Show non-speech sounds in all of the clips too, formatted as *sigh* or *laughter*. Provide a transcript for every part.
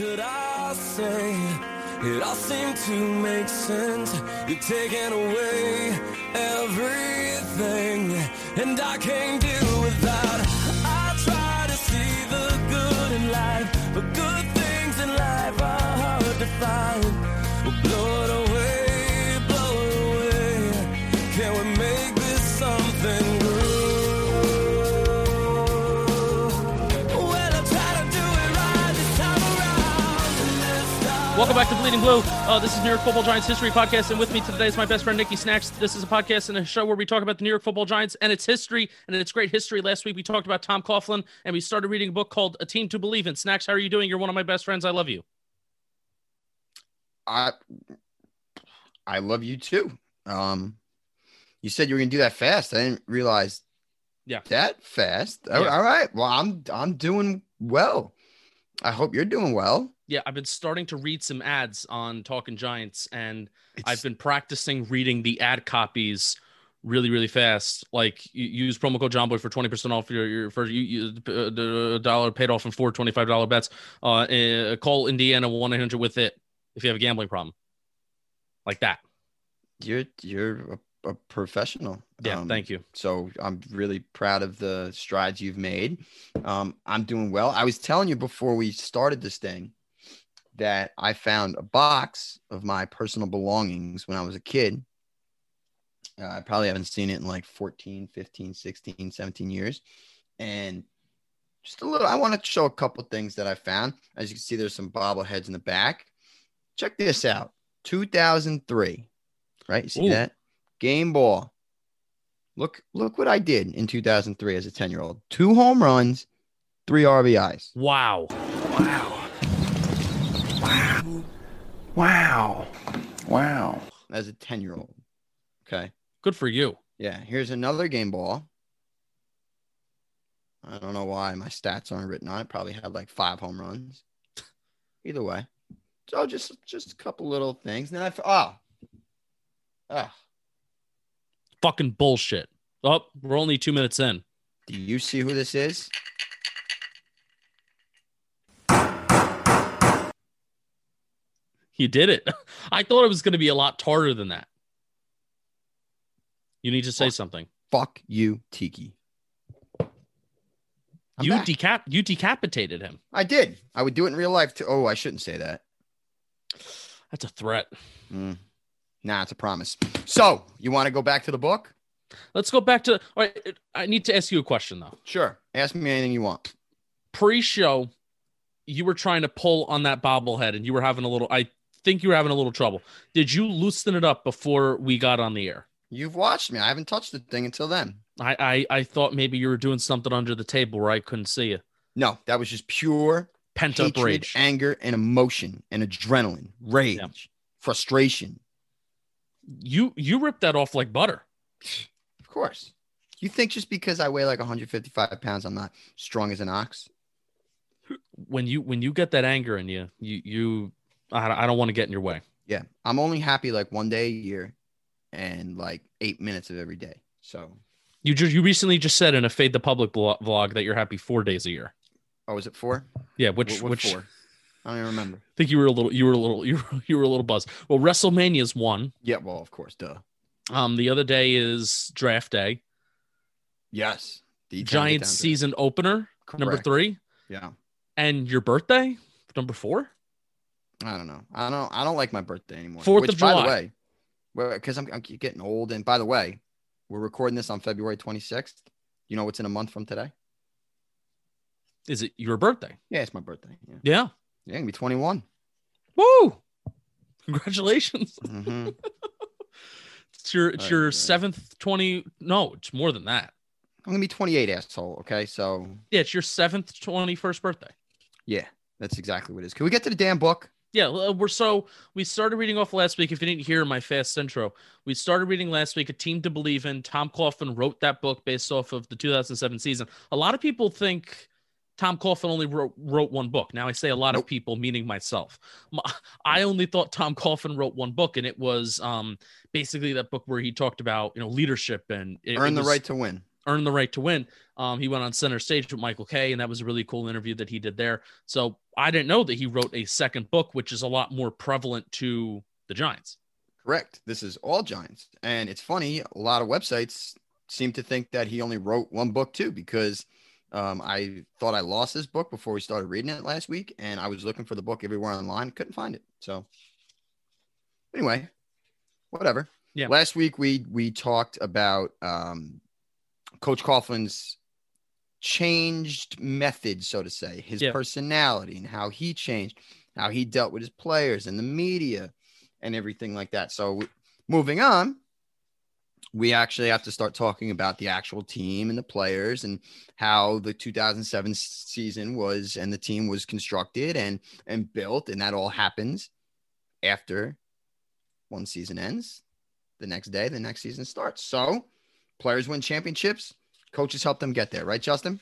Could I say? It all seemed to make sense. You're taking away everything, and I can't deal with that. I try to see the good in life, but good things in life are hard to find. Welcome back to Bleeding Blue. Uh, this is New York Football Giants History Podcast, and with me today is my best friend Nikki Snacks. This is a podcast and a show where we talk about the New York Football Giants and its history and its great history. Last week we talked about Tom Coughlin, and we started reading a book called A Team to Believe in. Snacks, how are you doing? You're one of my best friends. I love you. I I love you too. Um, you said you were gonna do that fast. I didn't realize Yeah. that fast. Yeah. all right. Well, I'm I'm doing well. I hope you're doing well. Yeah, I've been starting to read some ads on Talking Giants, and It's, I've been practicing reading the ad copies really, really fast. Like you use promo code John Boy for twenty percent off your your first you, you uh, the dollar paid off in four twenty five dollar bets. Uh, uh, call Indiana one eight hundred with it if you have a gambling problem, like that. you're you're a, a professional. Yeah, Um, thank you. So I'm really proud of the strides you've made. Um, I'm doing well. I was telling you before we started this thing that I found a box of my personal belongings when I was a kid. Uh, I probably haven't seen it in like 14, 15, 16, 17 years. And just a little, I want to show a couple things that I found. As you can see, there's some bobbleheads in the back. Check this out 2003, right? You see Ooh. that? Game ball. Look, look what I did in 2003 as a 10 year old. Two home runs, three RBIs. Wow. Wow. Wow. Wow. As a 10 year old. Okay. Good for you. Yeah. Here's another game ball. I don't know why my stats aren't written on it. Probably had like five home runs. Either way. So just just a couple little things. And then I f- oh. Ah, Fucking bullshit. Oh, we're only two minutes in. do you see who this is? You did it. *laughs* I thought it was going to be a lot harder than that. You need to say Fuck. something. Fuck you, Tiki. I'm you back. decap you decapitated him. I did. I would do it in real life too. Oh, I shouldn't say that. That's a threat. Mm. Nah, it's a promise. So you want to go back to the book? Let's go back to. All right, I need to ask you a question though. Sure. Ask me anything you want. Pre-show, you were trying to pull on that bobblehead, and you were having a little. I think you were having a little trouble. Did you loosen it up before we got on the air? You've watched me. I haven't touched the thing until then. I I, I thought maybe you were doing something under the table where I couldn't see you. No, that was just pure Pent up rage. anger, and emotion, and adrenaline, rage, Yeah. frustration. You you ripped that off like butter. Of course. You think just because I weigh like 155 pounds, I'm not strong as an ox? When you when you get that anger in you, you you I, I don't want to get in your way. Yeah. I'm only happy like one day a year and like eight minutes of every day. So, You just you recently just said in a fade the public vlog that you're happy four days a year. oh, is it four? Yeah, which What- what which four? I don't even remember. I think you were a little you were a little you were, you were a little buzzed. Well, WrestleMania's one. Yeah, well, of course, duh. Um, the other day is draft day. Yes. The Giants season opener number three, Yeah. and your birthday number four. I don't know. I don't. I don't like my birthday anymore. Fourth Which, of by July. the way, because I'm, I'm getting old. And by the way, we're recording this on February 26th. You know what's in a month from today? Is it your birthday? Yeah, it's my birthday. Yeah, Yeah. yeah, I'm gonna be 21. Woo! Congratulations. hmm *laughs* It's your it's Right, your right. seventh twenty. No, it's more than that. I'm gonna be 28, asshole. Okay, so Yeah, it's your seventh, 21st birthday. yeah, that's exactly what it is. Can we get to the damn book? Yeah, uh, we're so we started reading off last week. If you didn't hear my fast intro, we started reading last week. A Team to Believe in. Tom Coughlin wrote that book based off of the 2007 season. A lot of people think Tom Coughlin only wrote, wrote one book. Now I say a lot Nope. of people, meaning myself. I only thought Tom Coughlin wrote one book, and it was um, basically that book where he talked about you know leadership and it, Earn it the right to win. Earn the right to win. Um, he went on center stage with Michael Kay, and that was a really cool interview that he did there. So I didn't know that he wrote a second book, which is a lot more prevalent to the Giants. Correct. This is all Giants, and it's funny. A lot of websites seem to think that he only wrote one book too, because um, I thought I lost this book before we started reading it last week, and I was looking for the book everywhere online, couldn't find it. So anyway, whatever. Yeah. Last week we we talked about um, Coach Coughlin's changed method, so to say, his Yeah. personality and how he changed, how he dealt with his players and the media and everything like that. So moving on, we actually have to start talking about the actual team and the players and how the 2007 season was and the team was constructed and and built and that all happens after one season ends the next day the next season starts so players win championships coaches help them get there right justin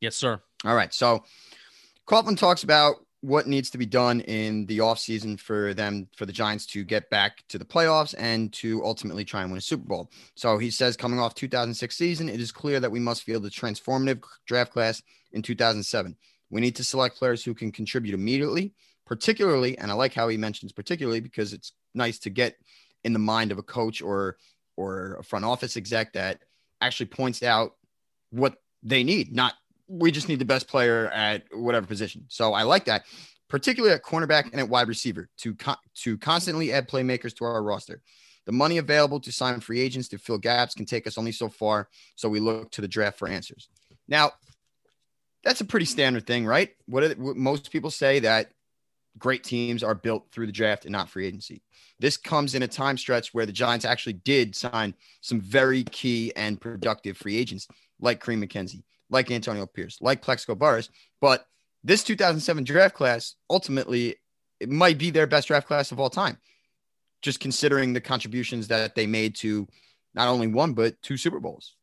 Yes, sir. all right. So Coughlin talks about what needs to be done in the offseason for them, for the Giants to get back to the playoffs and to ultimately try and win a Super Bowl. So he says, coming off 2006 season, it is clear that we must field a transformative draft class in 2007. We need to select players who can contribute immediately, particularly, and I like how he mentions particularly because it's nice to get in the mind of a coach or or a front office exec that actually points out what they need, not we just need the best player at whatever position. So I like that, particularly at cornerback and at wide receiver to to constantly add playmakers to our roster. The money available to sign free agents to fill gaps can take us only so far, so we look to the draft for answers. Now, that's a pretty standard thing, right? What, are, what most people say that great teams are built through the draft and not free agency. This comes in a time stretch where the Giants actually did sign some very key and productive free agents like Kareem McKenzie, like Antonio Pierce, like Plaxico Burress. But this 2007 draft class, ultimately, it might be their best draft class of all time, just considering the contributions that they made to not only one, but two Super Bowls.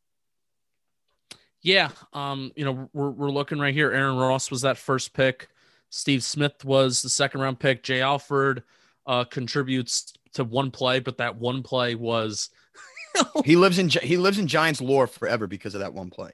Yeah. Um, you know, we're, we're looking right here. Aaron Ross was that first pick. Steve Smith was the second round pick. Jay Alford uh, contributes to one play, but that one play was *laughs* He lives in he lives in Giants lore forever because of that one play.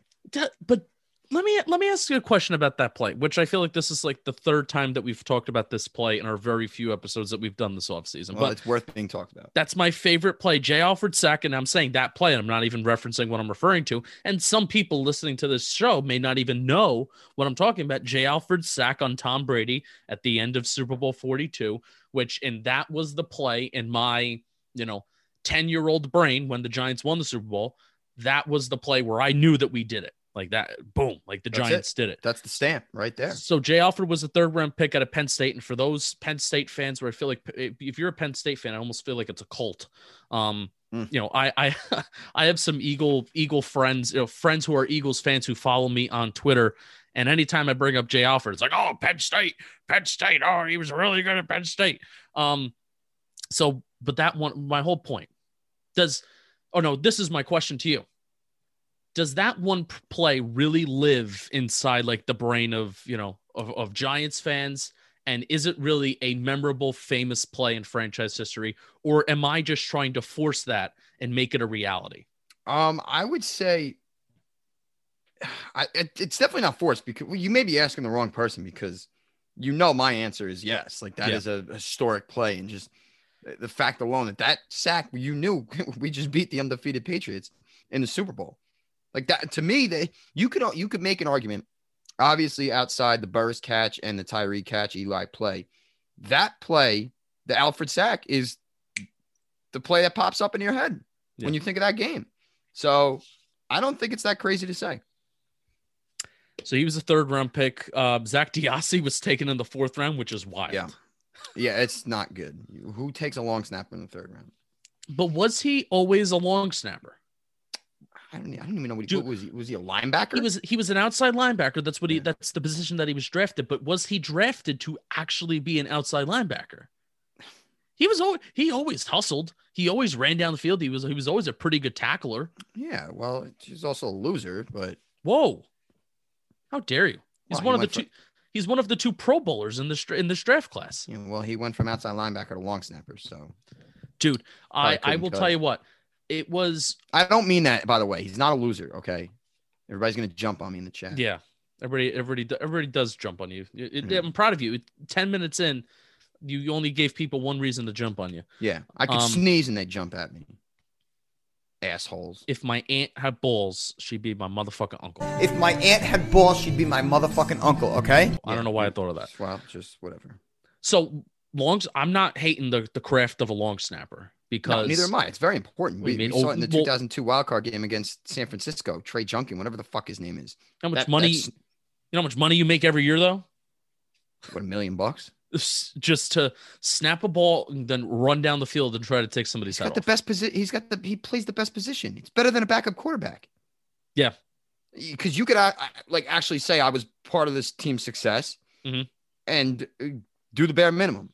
But let me let me ask you a question about that play, which I feel like this is like the third time that we've talked about this play in our very few episodes that we've done this offseason. Well, but it's worth being talked about. that's my favorite play. Jay Alford sack, and I'm saying that play, and I'm not even referencing what I'm referring to. And some people listening to this show may not even know what I'm talking about. Jay Alford's sack on Tom Brady at the end of Super Bowl 42, which and that was the play in my, you know, 10 year old brain when the Giants won the Super Bowl. That was the play where I knew that we did it. Like that, boom, like the That's it. Giants did it. That's the stamp right there. So Jay Alford was a third round pick out of Penn State, and for those Penn State fans, where I feel like if you're a Penn State fan, I almost feel like it's a cult. Um, Mm. you know, I I *laughs* I have some Eagle Eagle friends, you know, friends who are Eagles fans who follow me on Twitter, and anytime I bring up Jay Alford, it's like, oh, Penn State, Penn State, oh, he was really good at Penn State. Um, so, but that one, my whole point does. Oh no, this is my question to you does that one play really live inside like the brain of you know of, of giants fans and is it really a memorable famous play in franchise history or am i just trying to force that and make it a reality Um, I would say *sighs* I, it, it's definitely not forced because well, you may be asking the wrong person because you know my answer is yes. Like that Yeah. is a historic play, and just the fact alone that that sack you knew *laughs* we just beat the undefeated Patriots in the Super Bowl. Like that to me, they you could you could make an argument. Obviously, outside the Burress catch and the Tyree catch, Eli play, that play, the Alford sack is the play that pops up in your head when you think of that game. So I don't think it's that crazy to say. so he was a third round pick uh, Zak DeOssie was taken in the fourth round which is wild Yeah. Yeah, it's not good. Who takes a long snapper in the third round? but was he always a long snapper I don't, I don't even know what he, Dude, was. He was he a linebacker? He was he was an outside linebacker. That's what he Yeah. that's the position that he was drafted. But was he drafted to actually be an outside linebacker? He was always he always hustled. He always ran down the field. He was he was always a pretty good tackler. Yeah. Well, he's also a loser, but Whoa. How dare you? He's Well, he one of the went two he's one of the two pro bowlers in this in this draft class. know, well, he went from outside linebacker to long snapper. So Dude, I I will cut. tell you what. It was I don't mean that, by the way. He's not a loser. Okay. Everybody's gonna jump on me in the chat. yeah. Everybody everybody everybody does jump on you. It- it- Mhm. I'm proud of you. 10 minutes in, you you only gave people one reason to jump on you. Yeah. I could Um, sneeze and they jump at me. Assholes. If my aunt had balls, she'd be my motherfucking uncle. If my aunt had balls, she'd be my motherfucking uncle, okay? I don't know why I thought of that. Well, just whatever. So longs, I'm not hating the, the craft of a long snapper No, because neither am I. It's very important. We, you we saw it in the well- 2002 wild card game against San Francisco. Trey Junkin, whatever the fuck his name is. how much That- money you know how much money you make every year though? What a million bucks. Just to snap a ball and then run down the field and try to take somebody's He's head got the best position. He's got the. He plays the best position. It's better than a backup quarterback. Yeah. Because you could uh, like actually say I was part of this team's success, Mhm. and uh, do the bare minimum.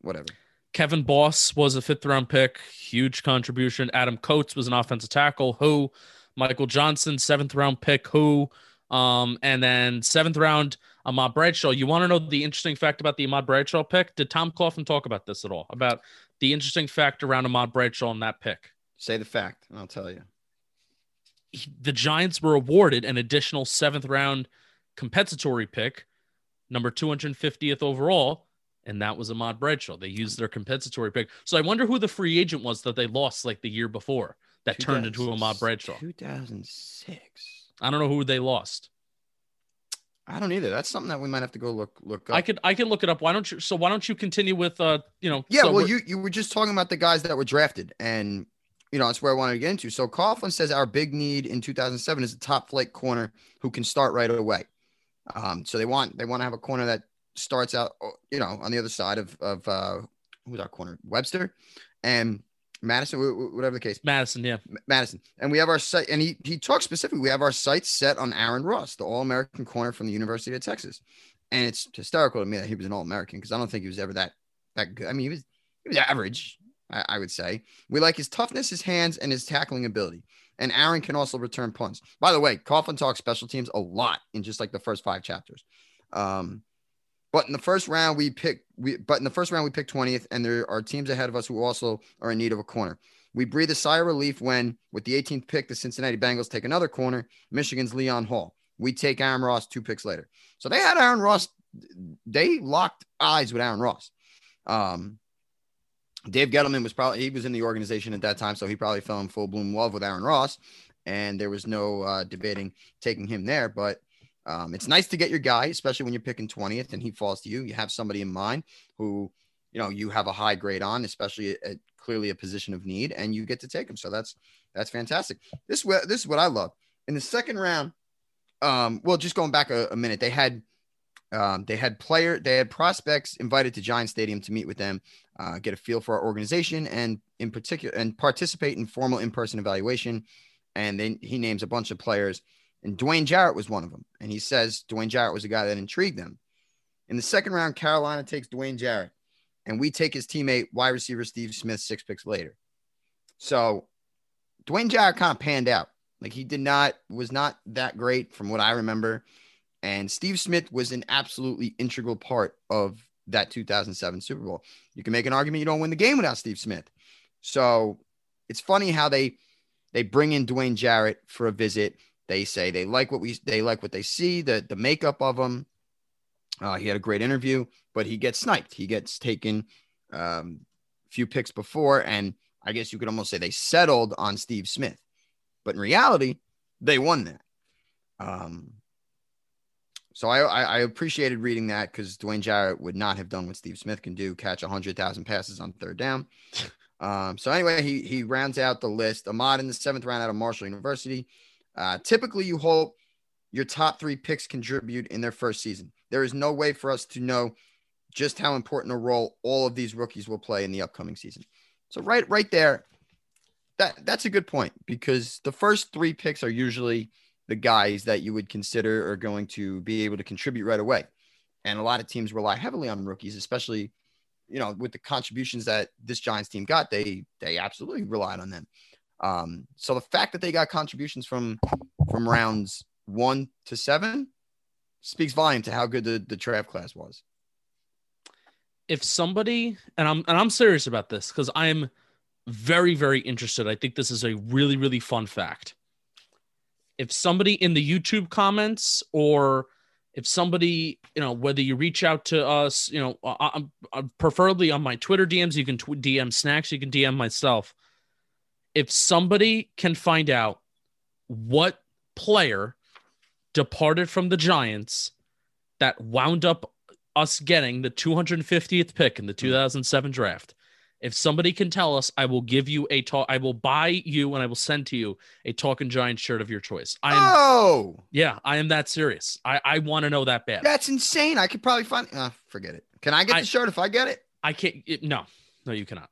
Whatever. Kevin Boss was a fifth round pick, huge contribution. Adam Koets was an offensive tackle. Who? Michael Johnson, seventh round pick. Who? Um, and then seventh round, Ahmad Bradshaw. You want to know the interesting fact about the Ahmad Bradshaw pick? Did Tom Coughlin talk about this at all? About the interesting fact around Ahmad Bradshaw and that pick? Say the fact, and I'll tell you. He- the Giants were awarded an additional seventh round compensatory pick, number 250th overall, and that was Ahmad Bradshaw. They used their compensatory pick. So I wonder who the free agent was that they lost like the year before that turned into Ahmad Bradshaw. 2006. I don't know who they lost. I don't either. That's something that we might have to go look look up. I could I could look it up. Why don't you? So why don't you continue with uh you know? Yeah, so well, you you were just talking about the guys that were drafted, and you know that's where I wanted to get into. So Coughlin says our big need in 2007 is a top flight corner who can start right away. Um, so they want they want to have a corner that starts out, oh, you know, on the other side of of uh, who's our corner, Webster, and Madison, wh- wh- whatever the case, Madison. Yeah, Madison. And we have our site, and he he talks specifically. We have our sights set on Aaron Ross, the All American corner from the University of Texas, and it's hysterical to me that he was an All American because I don't think he was ever that that good. I mean, he was he was average, I, I would say. We like his toughness, his hands, and his tackling ability. And Aaron can also return punts. By the way, Coughlin talks special teams a lot in just like the first five chapters. Um, but in the first round, we pick we but in the first round we picked 20th, and there are teams ahead of us who also are in need of a corner. We breathe a sigh of relief when, with the 18th pick, the Cincinnati Bengals take another corner, Michigan's Leon Hall. We take Aaron Ross two picks later. So they had Aaron Ross, they locked eyes with Aaron Ross. Um, Dave Gettleman was probably, he was in the organization at that time, so he probably fell in full bloom love with Aaron Ross. And there was no uh, debating taking him there. But um, it's nice to get your guy, especially when you're picking 20th and he falls to you. You have somebody in mind who, you know, you have a high grade on, especially at, clearly a position of need, and you get to take him. So that's that's fantastic. This is this is what I love. In the second round, um, well, just going back a, a minute, they had um, they had player they had prospects invited to Giant Stadium to meet with them, uh, get a feel for our organization, and in particular, and participate in formal in person evaluation. And then he names a bunch of players, and Dwayne Jarrett was one of them. And he says Dwayne Jarrett was a guy that intrigued them. In the second round, Carolina takes Dwayne Jarrett, and we take his teammate, wide receiver Steve Smith, six picks later. So Dwayne Jarrett kind of panned out. Like he did not, was not that great from what I remember. And Steve Smith was an absolutely integral part of that 2007 Super Bowl. You can make an argument you don't win the game without Steve Smith. So it's funny how they they bring in Dwayne Jarrett for a visit. They say they like what we they like what they see, the the makeup of him. Uh, he had a great interview, but he gets sniped. He gets taken um, a few picks before, and I guess you could almost say they settled on Steve Smith. But in reality, they won that. Um, so I, I, I appreciated reading that because Dwayne Jarrett would not have done what Steve Smith can do, catch 100,000 passes on third down. *laughs* Um, so anyway, he he rounds out the list. Ahmad in the seventh round out of Marshall University. Uh, typically, you hope your top three picks contribute in their first season. There is no way for us to know just how important a role all of these rookies will play in the upcoming season. So right right there, that that's a good point because the first three picks are usually the guys that you would consider are going to be able to contribute right away. And a lot of teams rely heavily on rookies, especially, you know, with the contributions that this Giants team got, they they absolutely relied on them. Um, so the fact that they got contributions from from rounds one to seven speaks volume to how good the, the draft class was. if somebody and I'm and I'm serious about this because I'm very very interested. I think this is a really really fun fact. If somebody in the YouTube comments or if somebody you know whether you reach out to us, you know, I, I, preferably on my Twitter DMs, you can tw- DM snacks, you can DM myself. If somebody can find out what player departed from the Giants that wound up us getting the 250th pick in the 2007 draft. If somebody can tell us, I will give you a talk. I will buy you and I will send to you a Talking Giant shirt of your choice. I am, Oh, yeah, I am that serious. I, I want to know that bad. that's insane. I could probably find uh, forget it. Can I get I- the shirt if I get it? I can't. It, no, no, you cannot.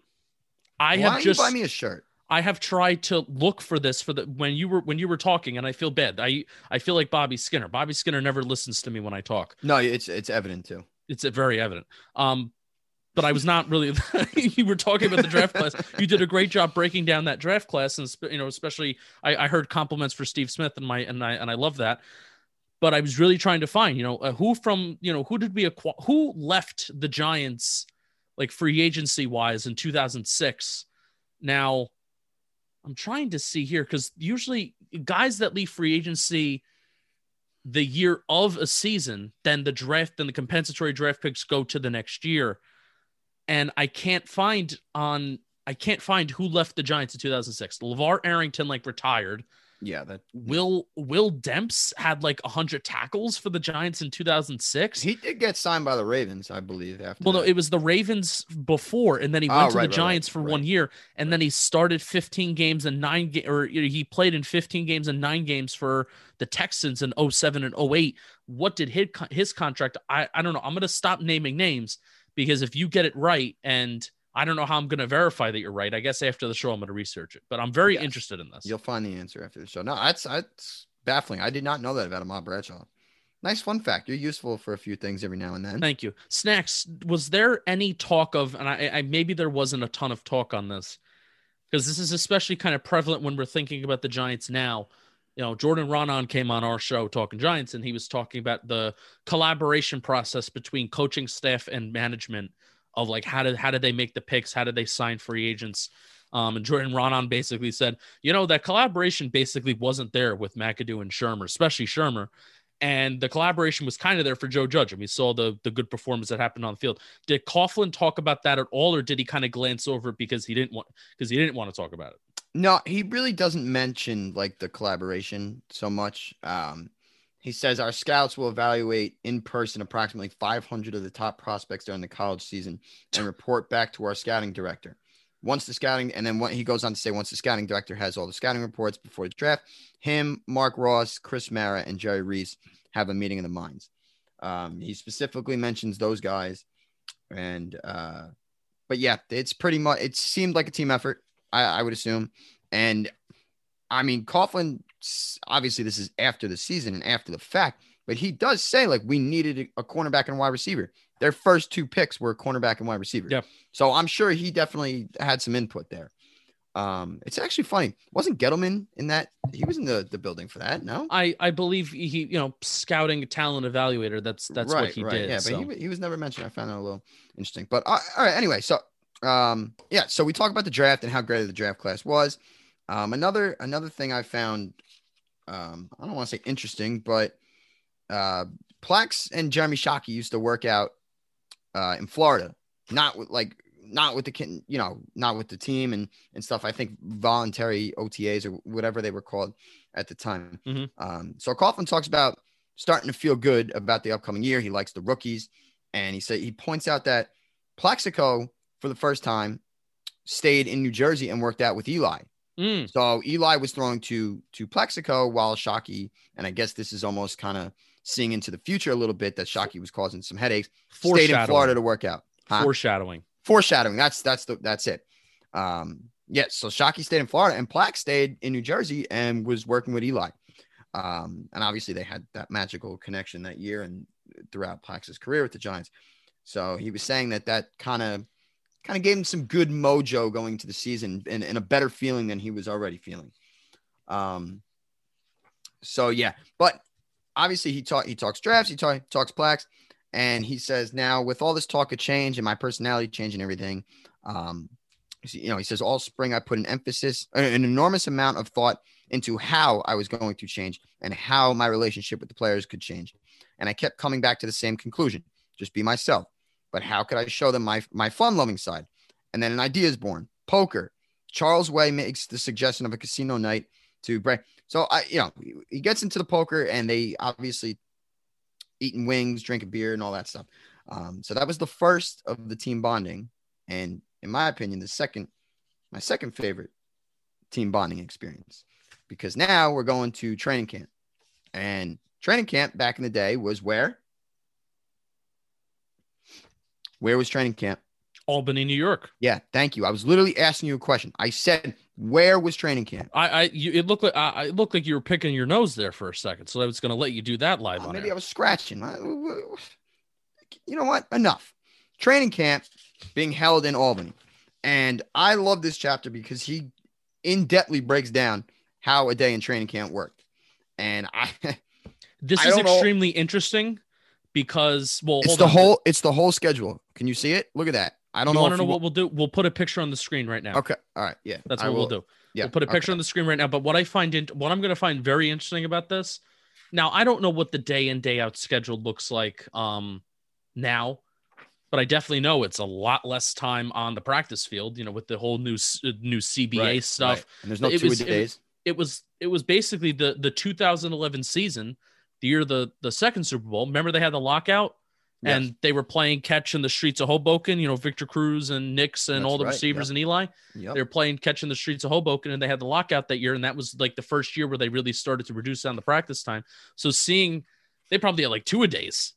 I Why have just you buy me a shirt? I have tried to look for this for the when you were when you were talking, and I feel bad. I I feel like Bobby Skinner. Bobby Skinner never listens to me when I talk. No, it's it's evident too. it's very evident. Um, but I was not really. *laughs* you were talking about the draft class. You did a great job breaking down that draft class, and you know, especially I, I heard compliments for Steve Smith, and my and I and I love that. But I was really trying to find, you know, uh, who from you know who did we acquire, who left the Giants, like free agency wise in 2006. Now, I'm trying to see here because usually guys that leave free agency the year of a season, then the draft, then the compensatory draft picks go to the next year. And I can't find on I can't find who left the Giants in 2006. LeVar Arrington like retired. Yeah, that Will Will Demps had like 100 tackles for the Giants in 2006. he did get signed by the Ravens, I believe. After well, no, it was the Ravens before, and then he Oh, went to right, the right, Giants right, for one year, and then he started 15 games and nine ga- or he played in 15 games and nine games for the Texans in 07 and 08. What did his his contract? I I don't know. I'm gonna stop naming names because if you get it right, and I don't know how I'm gonna verify that you're right. I guess after the show I'm gonna research it, but I'm very Yes. interested in this. You'll find the answer after the show. No, that's that's baffling. I did not know that about Ahmad Bradshaw. Nice fun fact. You're useful for a few things every now and then. Thank you. Snacks, was there any talk of, and I, I maybe there wasn't a ton of talk on this because this is especially kind of prevalent when we're thinking about the Giants now. You know, Jordan Raanan came on our show talking Giants, and he was talking about the collaboration process between coaching staff and management of like how did how did they make the picks, how did they sign free agents. Um, and Jordan Raanan basically said, you know, that collaboration basically wasn't there with McAdoo and Shurmur, especially Shurmur and the collaboration was kind of there for Joe Judge. And we saw the the good performance that happened on the field. Did Coughlin talk about that at all, or did he kind of glance over it because he didn't want because he didn't want to talk about it? No, he really doesn't mention like the collaboration so much. Um, he says our scouts will evaluate in person approximately 500 of the top prospects during the college season and report back to our scouting director. Once the scouting, and then what he goes on to say, once the scouting director has all the scouting reports before the draft, him, Marc Ross, Chris Mara, and Jerry Reese have a meeting of the minds. Um, he specifically mentions those guys, and uh, but yeah, it's pretty much. It seemed like a team effort. I, I would assume. And I mean, Coughlin, obviously, this is after the season and after the fact, but he does say, like, we needed a cornerback and wide receiver. Their first two picks were cornerback and wide receiver. Yep. So I'm sure he definitely had some input there. Um, it's actually funny. Wasn't Gettleman in that? He was in the, the building for that, no? I I believe he you know scouting talent evaluator. That's that's what he did. Yeah, but he, he was never mentioned. I found that a little interesting. But uh, all right, anyway, so um, yeah, so we talk about the draft and how great the draft class was. Um, another another thing I found, um, I don't want to say interesting, but uh, Plex and Jeremy Shockey used to work out uh, in Florida, not with like not with the you know not with the team and and stuff. I think voluntary OTAs or whatever they were called at the time. Mhm. Um, so Coughlin talks about starting to feel good about the upcoming year. He likes the rookies, and he said he points out that Plaxico for the first time stayed in New Jersey and worked out with Eli. Mm, So Eli was throwing to to Plaxico while Shockey, and I guess this is almost kind of seeing into the future a little bit that Shockey was causing some headaches. Stayed in. Florida to work out. Huh? Foreshadowing. Foreshadowing. That's that's the that's it. Um, yes, so Shockey stayed in Florida and Plaque stayed in New Jersey and was working with Eli. Um, and obviously they had that magical connection that year and throughout Plax's career with the Giants. So he was saying that that kind of kind of gave him some good mojo going to the season and, and a better feeling than he was already feeling. Um, so yeah, but obviously he talk he talks drafts, he talk, talks Plax, and he says now with all this talk of change and my personality change and everything, um, you know, he says all spring I put an emphasis, an enormous amount of thought into how I was going to change and how my relationship with the players could change, and I kept coming back to the same conclusion: just be myself. But how could I show them my my fun loving side? And then an idea is born: poker. Charles Way makes the suggestion of a casino night to break. So I, you know, he gets into the poker and they obviously eating wings, drinking beer, and all that stuff. Um, so that was the first of the team bonding, and in my opinion, the second, my second favorite team bonding experience, because now we're going to training camp, and training camp back in the day was where? Where was training camp? Albany, New York. Yeah, thank you. I was literally asking you a question. I said, where was training camp? I, I, you, it looked like I, it looked like you were picking your nose there for a second, so I was going to let you do that live oh, on maybe air. I was scratching. I- You know what? Enough. Training camp being held in Albany. And I love this chapter because he in depthly breaks down how a day in training camp worked. And I *laughs* This I is don't know- extremely interesting because well, it's the on. whole it's the whole schedule. Can you see it? Look at that. I don't You know. want to know what we'll do? We'll put a picture on the screen right now. Okay. All right. Yeah. That's what will- we'll do. Yeah. We'll put a picture okay. on the screen right now. But what I find in, what I'm going to find very interesting about this, now I don't know what the day in day out schedule looks like um now, but I definitely know it's a lot less time on the practice field. You know, with the whole new new CBA Right, stuff. right. And there's no It two was- a it- days. It was it was basically the the 2011 season, the year of the the second Super Bowl. Remember they had the lockout. Yes. And they were playing catch in the streets of Hoboken, you know, Victor Cruz and Nicks and That's all the right, receivers yep. and Eli Yep. they were playing catch in the streets of Hoboken and they had the lockout that year. And that was like the first year where they really started to reduce down the practice time. So seeing they probably had like two a days.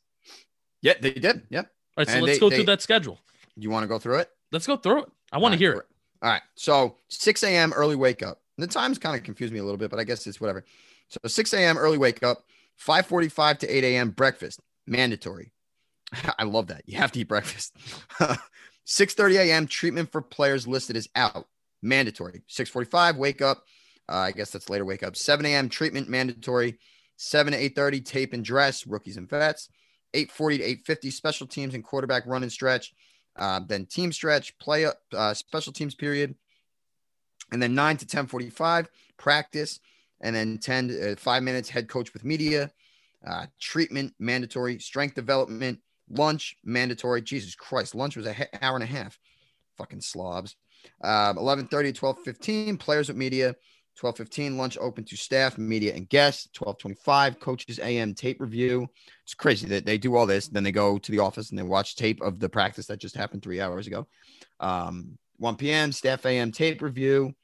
Yeah, they did. Yep. All right. So And let's they- go they- through that schedule. You want to go through it? Let's go through it. I want to hear right, it. All right. So 6 a.m. early wake up. The times kind of confused me a little bit, but I guess it's whatever. So 6 a.m. early wake up, 5:45 to 8 a.m. breakfast mandatory. *laughs* I love that. You have to eat breakfast. *laughs* 6:30 a.m. treatment for players listed as out mandatory. 6:45 wake up. Uh, I guess that's later wake up. 7 a.m. treatment mandatory. 7 to 8:30 tape and dress rookies and vets. 8:40 to 8:50 special teams and quarterback run and stretch. Uh, then team stretch, play up, uh, special teams period, and then nine to ten forty-five practice, and then ten uh, five minutes head coach with media, uh, treatment mandatory, strength development, lunch mandatory. Jesus Christ, lunch was a he- hour and a half. Fucking slobs. Um, eleven thirty to twelve fifteen players with media. 12:15 lunch open to staff, media, and guests. 12:25 coaches AM tape review. It's crazy that they do all this, then they go to the office and they watch tape of the practice that just happened three hours ago. Um, 1 p.m. staff AM tape review.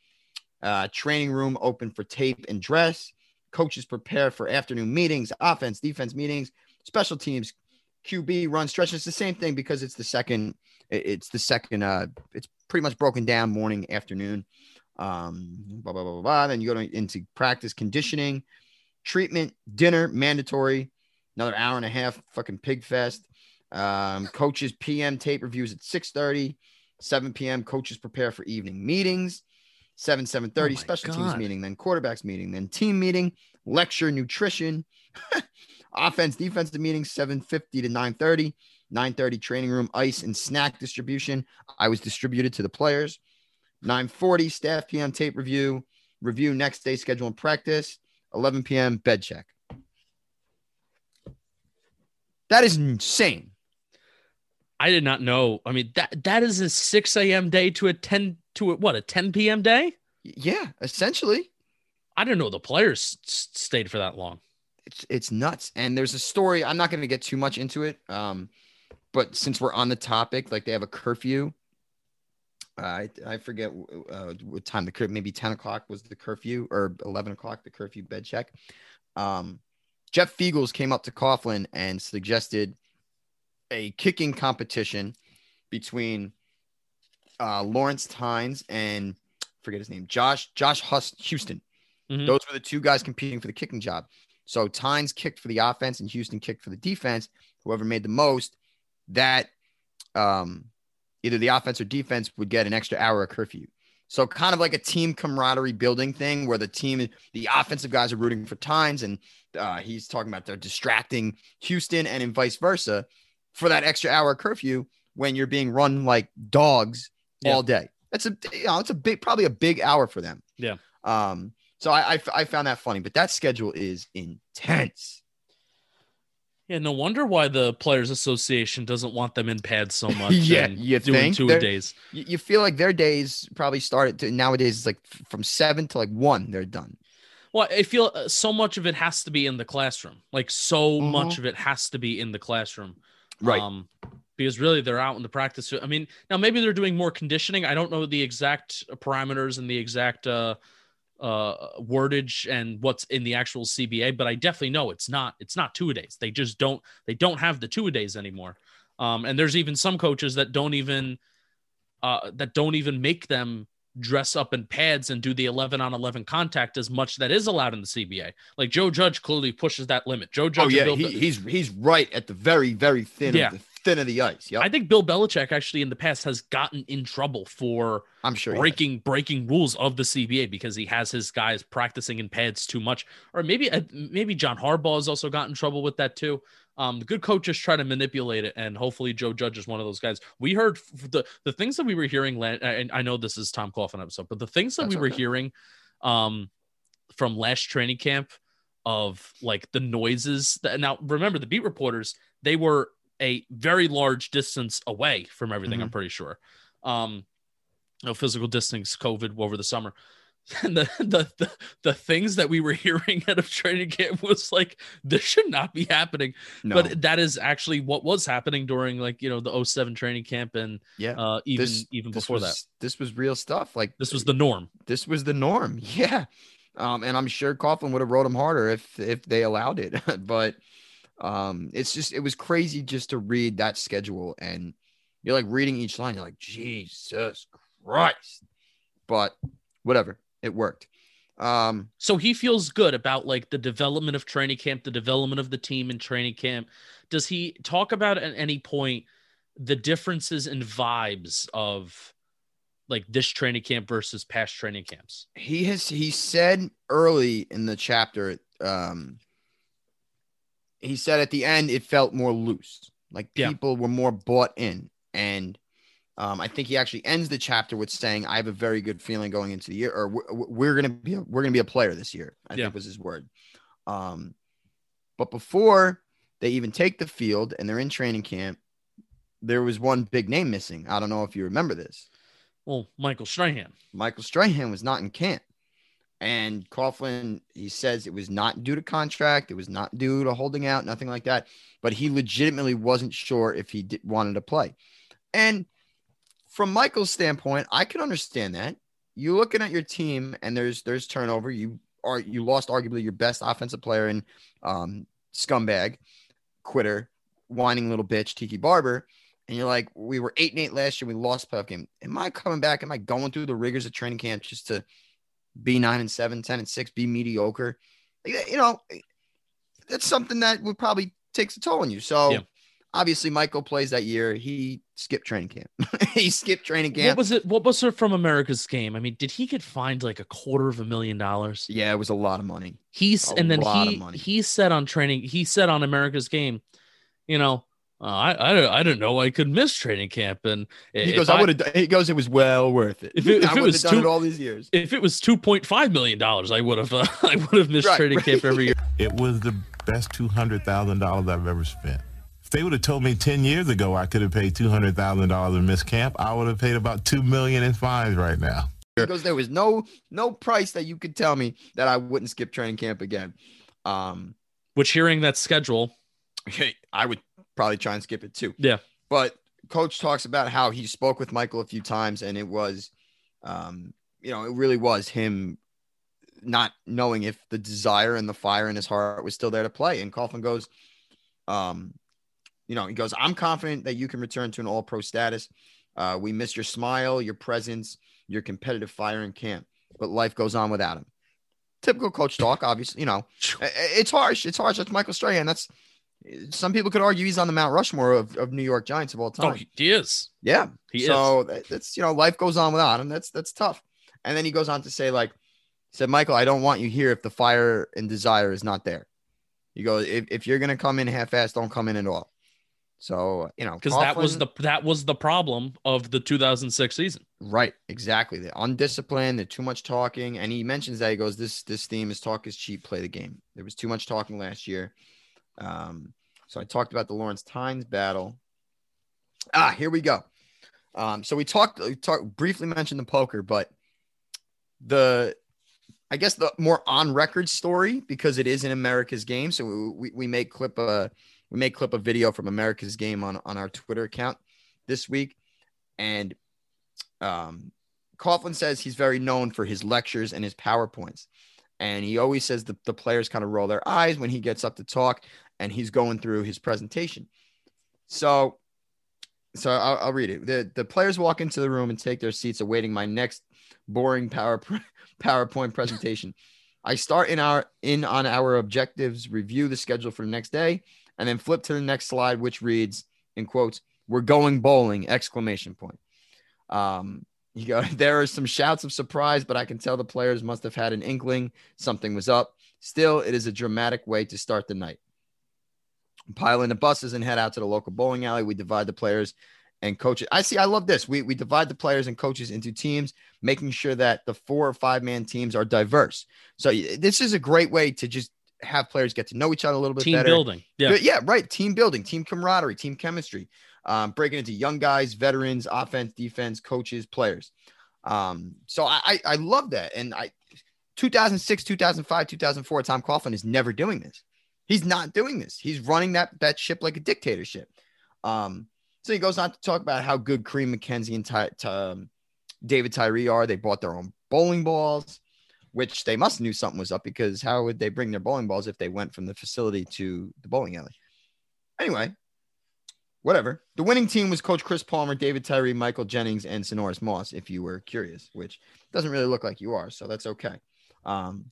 Uh, training room open for tape and dress. Coaches prepare for afternoon meetings, offense, defense meetings, special teams, QB run stretch. It's the same thing because it's the second. It's the second. Uh, it's pretty much broken down morning, afternoon. Um, blah blah blah blah. blah. Then you go to, into practice conditioning, treatment, dinner mandatory. Another hour and a half. Fucking pig fest. Um, coaches PM tape reviews at 6:30. 7 p.m. Coaches prepare for evening meetings. 7 7:30 Oh my special teams meeting, then quarterbacks meeting, then team meeting, lecture, nutrition, *laughs* offense, defensive meeting, 7:50 to 9:30. 9:30 training room, ice and snack distribution. I was distributed to the players. 9:40 staff PM tape review, review next day schedule and practice. 11 p.m. bed check. That is insane. I did not know. I mean, that that is a 6 a.m. day to a 10 to a, what a 10 p.m. day. Yeah, essentially. I didn't know the players stayed for that long. it's it's nuts. And there's a story. I'm not going to get too much into it. Um, but since we're on the topic, like they have a curfew. Uh, I I forget uh, what time the curfew. Maybe 10 o'clock was the curfew, or 11 o'clock the curfew bed check. Um, Jeff Feagles came up to Coughlin and suggested a kicking competition between uh, Lawrence Tynes and forget his name, Josh Josh Hus Huston. Mhm. Those were the two guys competing for the kicking job. So Tynes kicked for the offense and Huston kicked for the defense. Whoever made the most, that um, either the offense or defense would get an extra hour of curfew. So kind of like a team camaraderie building thing where the team, the offensive guys are rooting for Tynes and uh, he's talking about they're distracting Huston and in vice versa for that extra hour curfew when you're being run like dogs Yeah. all day. That's a you know it's a big probably a big hour for them. Yeah. Um. So I I, I found that funny, but that schedule is intense. Yeah, no wonder why the Players Association doesn't want them in pads so *laughs* much. Yeah, you doing think? two a days. You, feel like their days probably started to nowadays it's like from seven to like one they're done. Well, I feel uh, so much of it has to be in the classroom. Like so Mhm. much of it has to be in the classroom. Right. Um, because really they're out in the practice. I mean, now maybe they're doing more conditioning. I don't know the exact parameters and the exact uh, uh, wordage and what's in the actual CBA, but I definitely know it's not it's not two a days. They just don't they don't have the two a days anymore. Um, and there's even some coaches that don't even uh, that don't even make them dress up in pads and do the 11 on 11 contact as much that is allowed in the CBA. Like Joe Judge clearly pushes that limit. Joe Judge Oh yeah, Bill he, Be- he's he's right at the very very thin Yeah. of the thin of the ice. Yeah. I think Bill Belichick actually in the past has gotten in trouble for I'm sure. breaking breaking rules of the CBA because he has his guys practicing in pads too much, or maybe uh, maybe John Harbaugh has also gotten in trouble with that too. Um, the good coaches try to manipulate it, and hopefully Joe Judge is one of those guys. We heard the the things that we were hearing, and I know this is Tom Coughlin episode, but the things that That's we were hearing, um, from last training camp of like the noises. That, now remember the beat reporters, they were a very large distance away from everything. I'm pretty sure. Um, no physical distance, COVID over the summer. *laughs* And the, the the the things that we were *laughs* hearing out of training camp was like this should not be happening, No. but that is actually what was happening during like you know the 07 training camp and yeah. uh even This- even this before was, that. this was real stuff. Like This was the norm. this was the norm. *laughs* Yeah. Um, and I'm sure Coughlin would have wrote him harder if if they allowed it. but um, it's just it was crazy just to read that schedule and you're like reading each line. You're like, Jesus Christ. But whatever, it worked. Um, So he feels good about like the development of training camp, the development of the team in training camp. Does he talk about at any point the differences in vibes of like this training camp versus past training camps? he has he said early in the chapter um he said at the end it felt more loose like Yeah. people were more bought in and um, I think he actually ends the chapter with saying, "I have a very good feeling going into the year, or we're, we're gonna be a, we're gonna be a player this year." I Yeah. think was his word. Um, but before they even take the field and they're in training camp, there was one big name missing. I don't know if you remember this. Well, Michael Strahan. Michael Strahan was not in camp. And Coughlin, he says it was not due to contract. It was not due to holding out, nothing like that. But he legitimately wasn't sure if he did, wanted to play. And from Michael's standpoint, I can understand that. You're looking at your team and there's there's turnover. You are you lost arguably your best offensive player in um, scumbag, quitter, whining little bitch, Tiki Barber and you're like, we were eight and eight last year. We lost playoff game. Am I coming back? Am I going through the rigors of training camp just to be nine and seven, 10 and six, be mediocre? You know, that's something that would probably takes a toll on you. So Yeah. Obviously Michael plays that year. He skipped training camp. *laughs* he skipped training camp. What was it? What was it from America's game? I mean, did he get fined like a quarter of a million dollars? yeah, it was a lot of money. He's A and then lot of he money. he said on training, he said on America's game, you know, uh, I I I didn't know I could miss training camp, and He goes, I, would have. He goes, it was well worth it. If it- *laughs* if I it was have done it all these years. if it was two point five million dollars, I would have uh, *laughs* I would have missed Right, training right. camp every year. It was the best two hundred thousand dollars I've ever spent. If they would have told me ten years ago I could have paid two hundred thousand dollars in miss camp, I would have paid about two million in fines right now. Because there was no no price that you could tell me that I wouldn't skip training camp again. Um, Which hearing that schedule, okay, I would probably try and skip it too. Yeah. But coach talks about how he spoke with Michael a few times and it was um, you know, it really was him not knowing if the desire and the fire in his heart was still there to play. And Coughlin goes, um, you know, he goes, I'm confident that you can return to an all pro status. Uh, we miss your smile, your presence, your competitive fire in camp, but life goes on without him. Typical coach talk, obviously. You know, it's harsh. It's harsh. That's Michael Strahan. That's some people could argue he's on the Mount Rushmore of, of New York Giants of all time. Oh, he is. Yeah. He so that- that's you know, life goes on without him. That's that's tough. And then he goes on to say, like, said, Michael, I don't want you here if the fire and desire is not there. You go, if, if you're gonna come in half-assed, don't come in at all. So you know, because that was the that was the problem of the 2006 season. right, exactly. The undisciplined, the too much talking. And he mentions that he goes, This this theme is talk is cheap, play the game. There was too much talking last year. Um, so I talked about the Lawrence Tynes battle. Ah, here we go. Um, so we talked, we talked briefly mentioned the poker, but the I guess the more on record story because it is in America's game. So we, we, we may clip a we may clip a video from America's game on on our Twitter account this week, and um, Coughlin says he's very known for his lectures and his powerpoints, and he always says the, the players kind of roll their eyes when he gets up to talk and he's going through his presentation. So, so I'll, I'll read it. The the players walk into the room and take their seats, awaiting my next boring power *laughs* PowerPoint presentation. I start in our in on our objectives, review the schedule for the next day, and then flip to the next slide, which reads in quotes, "We're going bowling!" Exclamation point. Um, you go. *laughs* There are some shouts of surprise, but I can tell the players must have had an inkling something was up. Still, it is a dramatic way to start the night. Pile in the buses and head out to the local bowling alley. We divide the players and coaches. I see. I love this. We we divide the players and coaches into teams, making sure that the four or five man teams are diverse. So this is a great way to just have players get to know each other a little bit Team better. building. Yeah. But yeah, right. Team building, team camaraderie, team chemistry. Um, breaking into young guys, veterans, offense, defense, coaches, players. Um, so I, I I love that. And I 2006, 2005, 2004, Tom Coughlin is never doing this. He's not doing this. He's running that that ship like a dictatorship. Um, so he goes on to talk about how good Kareem McKenzie and Ty, Ty- um, David Tyree are. They bought their own bowling balls, which they must knew something was up because how would they bring their bowling balls if they went from the facility to the bowling alley? Anyway, whatever. The winning team was Coach Chris Palmer, David Tyree, Michael Jennings, and Sinorice Moss. If you were curious, which doesn't really look like you are, so that's okay. Um,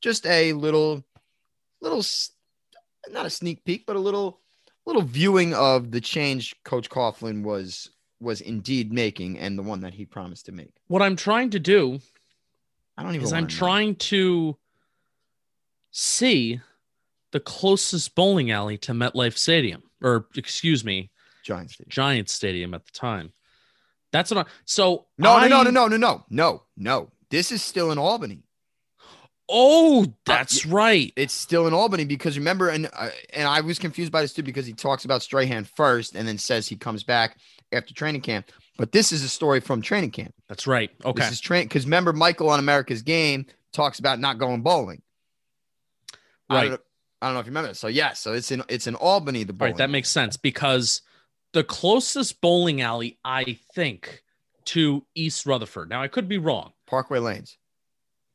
just a little, little, not a sneak peek, but a little, little viewing of the change Coach Coughlin was was indeed making, and the one that he promised to make. What I'm trying to do I don't even. I'm trying to see the closest bowling alley to MetLife Stadium, or excuse me, Giants. Stadium. Giants Stadium at the time. That's what I. So No, I, no, no, no, no, no, no, no. This is still in Albany. Oh, that's right. It's still in Albany because remember, and uh, and I was confused by this too because he talks about Strahan first and then says he comes back after training camp. But this is a story from training camp. That's right. Okay. This is train because remember Michael on America's Game talks about not going bowling. I Right. don't, I don't know if you remember that. So yeah, so it's in it's in Albany. The bowling. right, that makes sense because the closest bowling alley, I think, to East Rutherford. Now I could be wrong. Parkway Lanes.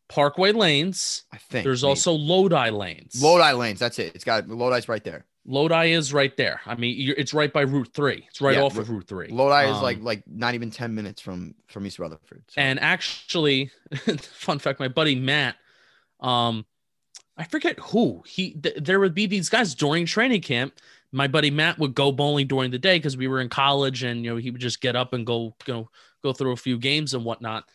Parkway Lanes. I think There's maybe. also Lodi Lanes. Lodi Lanes. That's it. It's got Lodi's right there. Lodi is right there. I mean, you're, it's right by Route Three. It's right Yeah, off of Route Three. Lodi is Um, like like not even ten minutes from from East Rutherford. So- And actually, *laughs* fun fact, my buddy Matt, um, I forget who he. Th- there would be these guys during training camp. My buddy Matt would go bowling during the day because we were in college, and you know he would just get up and go go go through a few games and whatnot.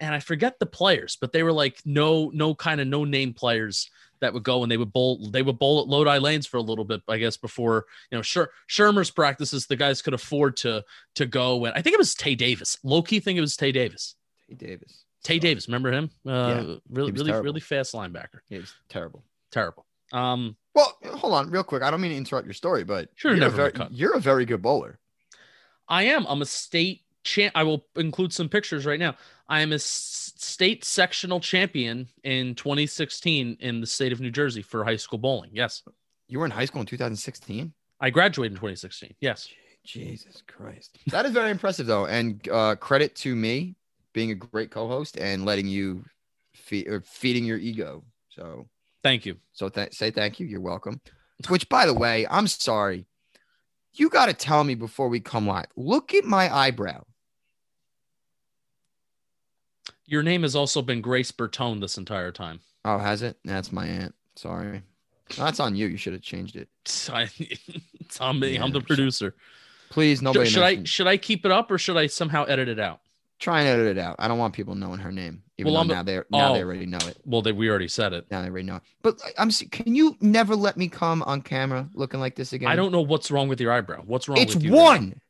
And I forget the players, but they were like no no kind of no name players that would go and they would bowl they would bowl at Lodi Lanes for a little bit, I guess, before you know Sher- Shurmur's practices. The guys could afford to to go, and I think it was Tae Davis. Low key, think it was Tae Davis. Tae Davis. Tae So, Davis, remember him? Uh, Yeah, really, really, terrible. really fast linebacker. Yeah, was terrible. Terrible. Um, Well, hold on, real quick. I don't mean to interrupt your story, but Sure, you're, a very, you're a very good bowler. I am. I'm a state champ. I will include some pictures right now. I am a s- state sectional champion in 2016 in the state of New Jersey for high school bowling. Yes, You were in high school in 2016. I graduated in 2016. Yes. Jesus Christ, that is very impressive, though, and uh, credit to me being a great co-host and letting you feed or feeding your ego. So, Thank you. so th- say thank you. You're welcome. Which, by the way, I'm sorry. You got to tell me before we come live. Look at my eyebrow. Your name has also been Grace Bertone this entire time. Oh, has it? That's my aunt. Sorry. No, that's on you. You should have changed it. *laughs* I, it's on me. I'm the producer. Please, nobody. should I should I keep it up or should I somehow edit it out? try and edit it out? I don't want people knowing her name, even Well, though I'm- now they now they oh. already know it. Well, they, we already said it. Now they already know it. But I'm. Can you never let me come on camera looking like this again? I don't know what's wrong with your eyebrow. What's wrong It's one.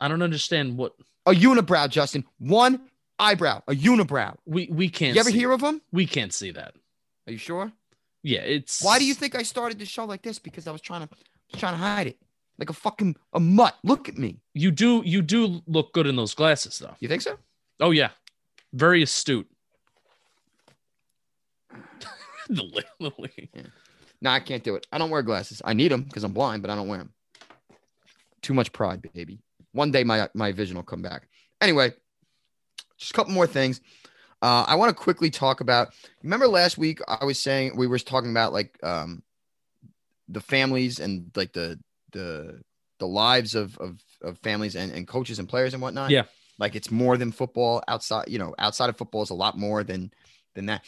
I don't understand what A unibrow, Justin. One eyebrow. A unibrow. we we can't. You ever hear of them? We can't see that. Are you sure? Yeah, it's. Why do you think I started the show like this? Because I was trying to trying to hide it. Like a fucking a mutt. Look at me. you do you do look good in those glasses though? You think so? Oh yeah, very astute. *laughs* the the No, I can't do it. I don't wear glasses. I need them because I'm blind, but I don't wear them. Too much pride, baby. One day my my vision will come back. Anyway, just a couple more things. Uh, I want to quickly talk about. Remember last week I was saying we were talking about like um, the families and like the the the lives of of, of families and, and coaches and players and whatnot. Yeah. like it's more than football. Outside, you know, outside of football is a lot more than than that.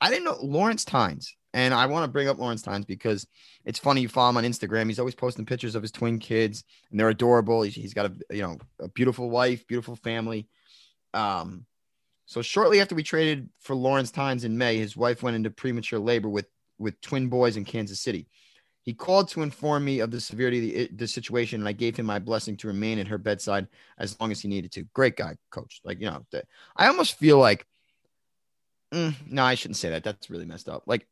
I didn't know Lawrence Tynes, and I want to bring up Lawrence Tynes because it's funny. You follow him on Instagram; he's always posting pictures of his twin kids, and they're adorable. He's, he's got a you know a beautiful wife, beautiful family. Um, so shortly after we traded for Lawrence Tynes in May, his wife went into premature labor with with twin boys in Kansas City. He called to inform me of the severity of the, the situation, and I gave him my blessing to remain at her bedside as long as he needed to. Great guy, coach. Like you know, the, I almost feel like Mm, no, I shouldn't say that. That's really messed up. Like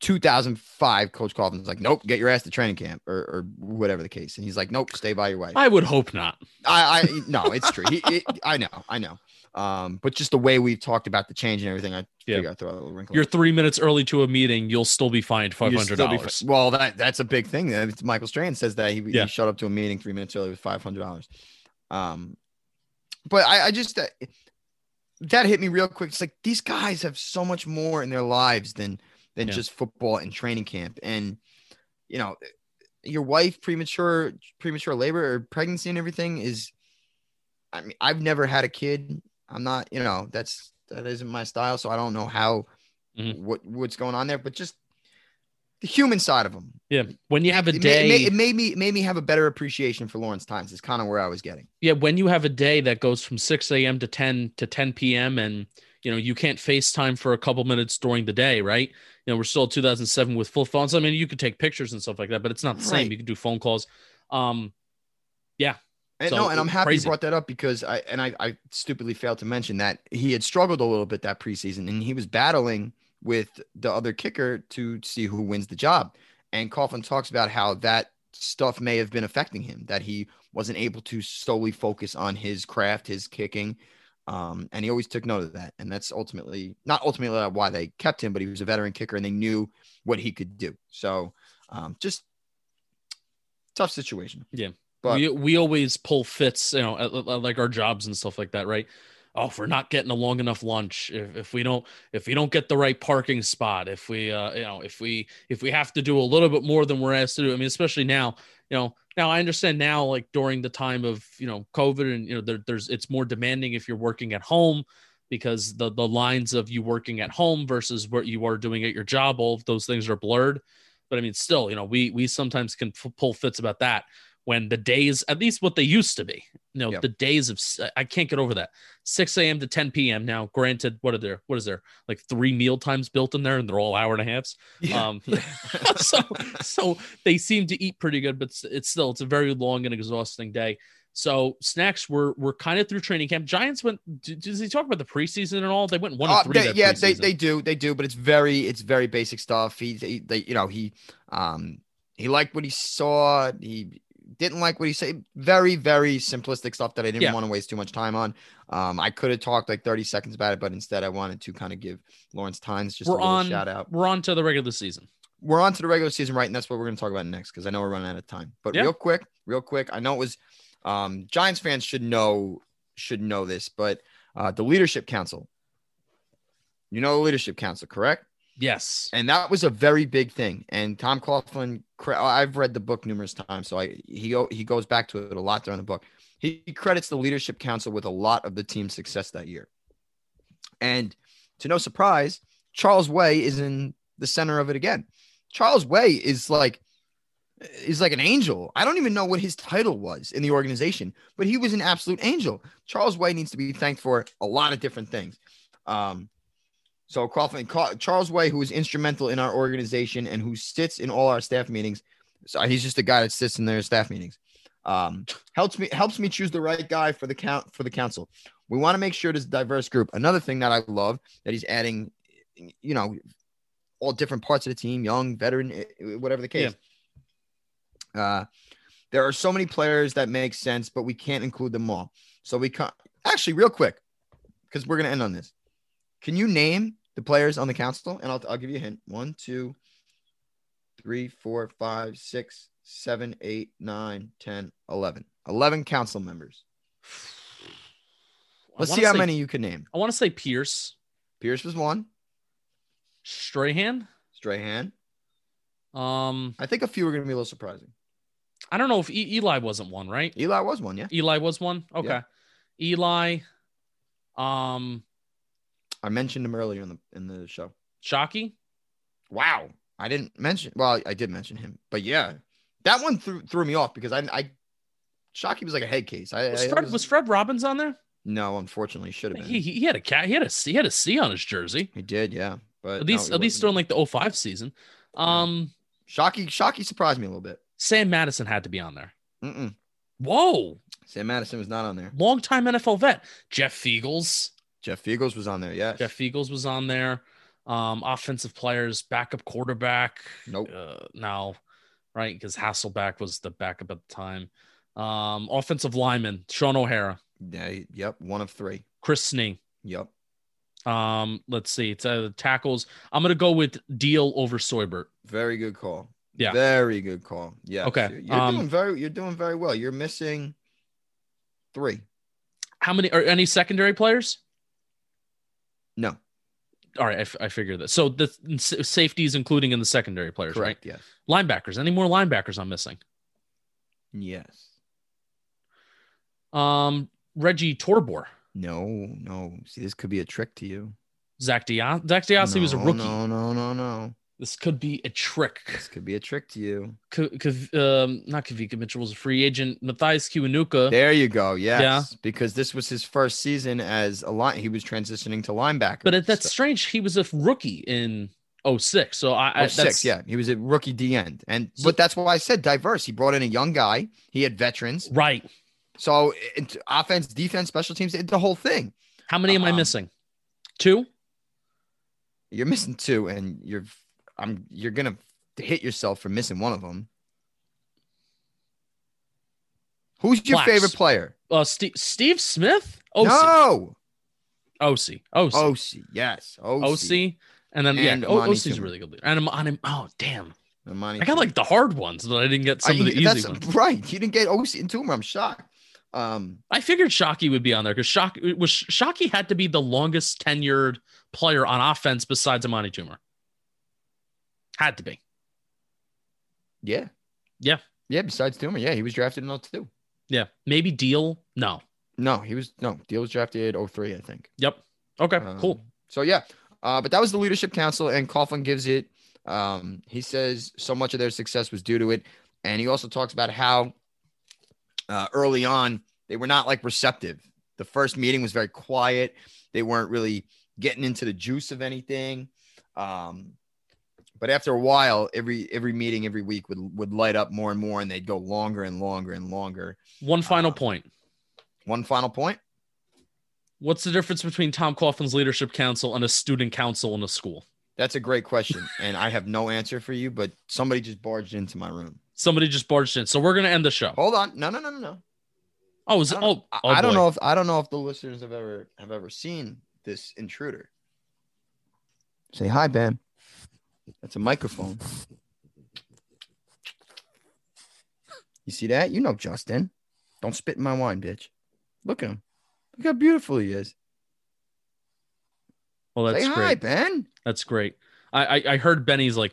2005, Coach Coughlin's like, nope, get your ass to training camp or, or whatever the case. And he's like, nope, stay by your wife. I, I would hope not. I, I no, it's true. He, it, I know, I know. Um, but just the way we've talked about the change and everything, I Yeah. figure I'd throw a little wrinkle. You're three minutes early to a meeting. You'll still be fined five hundred dollars. Well, that that's a big thing. Michael Strahan says that he, Yeah. he showed up to a meeting three minutes early with five hundred dollars. Um, but I, I just uh, that hit me real quick. It's like these guys have so much more in their lives than than Yeah. just football and training camp. And you know, your wife premature premature labor or pregnancy and everything is. I mean, I've never had a kid. I'm not, you know, that's that isn't my style, so I don't know how Mhm. what what's going on there. But just the human side of them. Yeah, when you have a It, day, made, it made me made me have a better appreciation for Lawrence Tynes. Is kind of where I was getting. yeah, when you have a day that goes from six a.m. to ten to ten p.m. and you know you can't FaceTime for a couple minutes during the day, right? You know we're still 2007 with full phones. I mean, you could take pictures and stuff like that, but it's not the same. Right. You can do phone calls. Um, yeah. And So, no, and I'm happy crazy. you brought that up because I and I, I stupidly failed to mention that he had struggled a little bit that preseason and he was battling with the other kicker to see who wins the job. And Coughlin talks about how that stuff may have been affecting him, that he wasn't able to solely focus on his craft, his kicking. Um, and he always took note of that. And that's ultimately not ultimately why they kept him, but he was a veteran kicker and they knew what he could do. So um, just tough situation. Yeah. But we we always pull fits, you know, at, at- like our jobs and stuff like that, right? Oh, if we're not getting a long enough lunch, if, if we don't if we don't get the right parking spot, if we uh you know if we if we have to do a little bit more than we're asked to do, I mean, especially now, you know, now I understand now like during the time of you know COVID and you know there, there's it's more demanding if you're working at home because the the lines of you working at home versus what you are doing at your job, all those things are blurred. But I mean, still, you know, we we sometimes can f- pull fits about that when the days, at least what they used to be, you know, Yep. the days of I can't get over that 6 a.m. to 10 p.m. Now, granted, what are there? What is there? Like three meal times built in there, and they're all hour and a halves. Um, *laughs* *laughs* so so they seem to eat pretty good, but it's, still it's a very long and exhausting day. So snacks were were kind of through training camp. Giants went. Does he talk about the preseason and all? They went one Uh, three. they- yeah, they, they do, they do, but it's very, it's very basic stuff. He, he they, you know, he, um, he liked what he saw. He didn't like what he said. Very, very simplistic stuff that I didn't Yeah. want to waste too much time on. Um, I could have talked like 30 seconds about it, but instead I wanted to kind of give Lawrence Tynes just We're a little on. shout out. We're on to the regular season. We're on to the regular season, right? And that's what we're going to talk about next because I know we're running out of time. But Yeah. real quick, real quick, I know it was um, Giants fans should know should know this, but uh, the leadership council. You know the leadership council, correct? Yes. and that was a very big thing. And Tom Coughlin, I've read the book numerous times, so I he he goes back to it a lot during the book. He, credits the leadership council with a lot of the team's success that year. And to no surprise, Charles Way is in the center of it again. Charles Way is like is like an angel. I don't even know what his title was in the organization, but he was an absolute angel. Charles Way needs to be thanked for a lot of different things. Um, so Coughlin, Charles Way, who is instrumental in our organization and who sits in all our staff meetings. So he's just a guy that sits in their staff meetings. Um, helps me helps me choose the right guy for the count for the council. We want to make sure there's a diverse group. Another thing that I love that he's adding, you know, all different parts of the team, young, veteran, eh, whatever the case. Uh, there are so many players that make sense, but we can't include them all. So we can't actually real quick because we're gonna end on this. Can you name the players on the council? And I'll, I'll give you a hint. One, two, three, four, five, six, seven, eight, nine, 10, 11. 11 council members. *sighs* Let's see how say- many you can name. I want to say Pierce, Pierce was one. Strahan. Strahan. Um, I think a few are going to be a little surprising. I don't know if e- Eli wasn't one, right? Eli was one, yeah. Eli was one. Okay. Eli, um, I mentioned him earlier in the in the show. Shockey? Wow. I didn't mention well, I did mention him, but yeah, that one threw threw me off because I I Shockey was like a head case. I, Was I- Fred, was Fred Robbins on there? no, unfortunately, should have been. He, He, he he had a cat. He had a C. He had a C on his jersey. He did, yeah, but At least no, at least during like the 05 season. Um, Shockey Shockey surprised me a little bit. Sam Madison had to be on there. Mm-mm. Whoa, Sam Madison was not on there. longtime NFL vet. Jeff Feagles. Jeff Feagles was on there. Yes. Jeff Feagles was on there. Um, offensive players, backup quarterback. Nope. Uh, no, right? Because Hasselbeck was the backup at the time. Um, offensive lineman, Shaun O'Hara, Yeah. Yep. One of three. Chris Snee. Yep. Um, let's see. It's uh, tackles. I'm gonna go with Diehl over Seubert. Very good call. Yeah. Very good call. Yeah. Okay, You're, you're um, doing very. You're doing very well. You're missing three. How many are any secondary players? No. All right, I, f- I figured that. So the s- safeties, including in the secondary players, Correct. Yes. Linebackers. Any more linebackers I'm missing? Yes. Um, Reggie Torbor, No. No. See, this could be a trick to you. Zak Dia- Zak DeOssie was a rookie. No. No. No. No. This could be a trick. This could be a trick to you. K- K- um, not Kawika Mitchell was a free agent. Mathias Kiwanuka. There you go. Yes. Yeah. Because this was his first season as a line. He was transitioning to linebacker. But it, that's So- strange. He was a rookie in 06. So I, I Oh, six, that's- yeah. He was a rookie D end. And So- but that's why I said diverse. He brought in a young guy. He had veterans. Right. So it, offense, defense, special teams, it, the whole thing. How many am I Um, missing? Two. You're missing two, and you're I'm you're gonna hit yourself for missing one of them. Who's your Blacks. favorite player? Uh, Steve, Steve Smith. Osi. No, Osi. Osi. Osi. Yes, Osi. Osi. And then And yeah, O- Amani Osi's really good leader. And I'm on him. Oh damn! Amani I got like the hard ones, but I didn't get some I- of the easy that's ones. right. You didn't get Osi and Toomer. I'm shocked. Um, I figured Shockey would be on there because Shock was Shockey had to be the longest tenured player on offense besides Amani Toomer. Had to be. yeah, Yeah. yeah. Besides Toomer, yeah, he was drafted in 02. Yeah. Maybe Diehl. No. No, he was no. Diehl was drafted 03, I think. Yep. Okay. Um, cool. So yeah, uh, but that was the leadership council, and Coughlin gives it. Um, he says so much of their success was due to it, and he also talks about how uh, early on they were not like receptive. The first meeting was very quiet. They weren't really getting into the juice of anything. Um, but after a while, every every meeting every week would would light up more and more, and they'd go longer and longer and longer. One final uh, point. One final point. What's the difference between Tom Coughlin's leadership council and a student council in a school? That's a great question, and I have no answer for you. But somebody just barged into my room. Somebody just barged in. So we're gonna end the show. Hold on, no, no, no, no, no. Oh, is I it? don't, Oh, I, oh I don't know if I don't know if the listeners have ever have ever seen this intruder. Say hi, Ben. That's a microphone. You see that? You know Justin. Don't spit in my wine, bitch. Look at him. Look how beautiful he is. Well, that's Say hi, great. Ben. That's great. I, I I heard Benny's like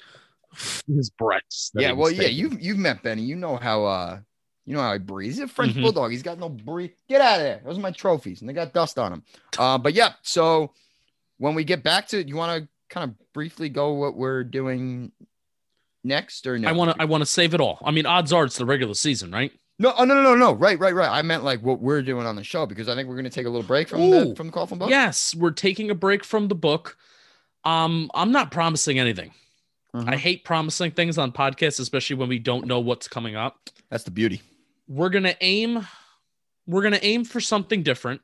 *sighs* his breaths. that Yeah, well, yeah, you've you've met Benny. You know how uh you know how he breathes. He's a French Mhm. bulldog. He's got no breathe. Get out of there. Those are my trophies, and they got dust on them. Uh, but yeah, so when we get back to, you want to kind of briefly go what we're doing next or no? I want to I want to save it all. I mean, odds are it's the regular season, right? No, oh, no, no, no, no. Right, right, right. I meant like what we're doing on the show because I think we're going to take a little break from the from the Coughlin book. Yes, we're taking a break from the book. Um, I'm not promising anything. Mhm. I hate promising things on podcasts, especially when we don't know what's coming up. That's the beauty. We're gonna aim, we're gonna aim for something different,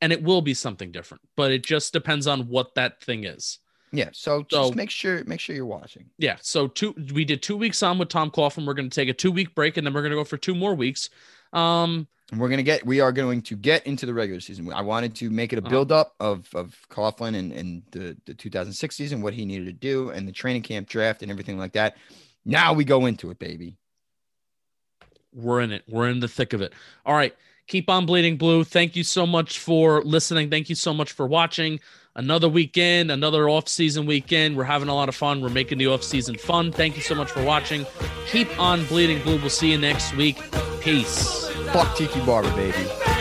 and it will be something different. But it just depends on what that thing is. Yeah. So just So- make sure make sure you're watching. Yeah. So two, we did two weeks on with Tom Coughlin. We're gonna take a two week break, and then we're gonna go for two more weeks. Um, And we're gonna get we are going to get into the regular season. I wanted to make it a Uh-huh. build up of of Coughlin and, and the, the 2006 season, what he needed to do, and the training camp draft and everything like that. Now we go into it, baby. we're in it. We're in the thick of it. All right. Keep on bleeding blue. Thank you so much for listening. Thank you so much for watching. Another weekend, another off-season weekend. We're having a lot of fun. We're making the off-season fun. Thank you so much for watching. Keep on bleeding blue. We'll see you next week. Peace. Fuck Tiki Barber, baby.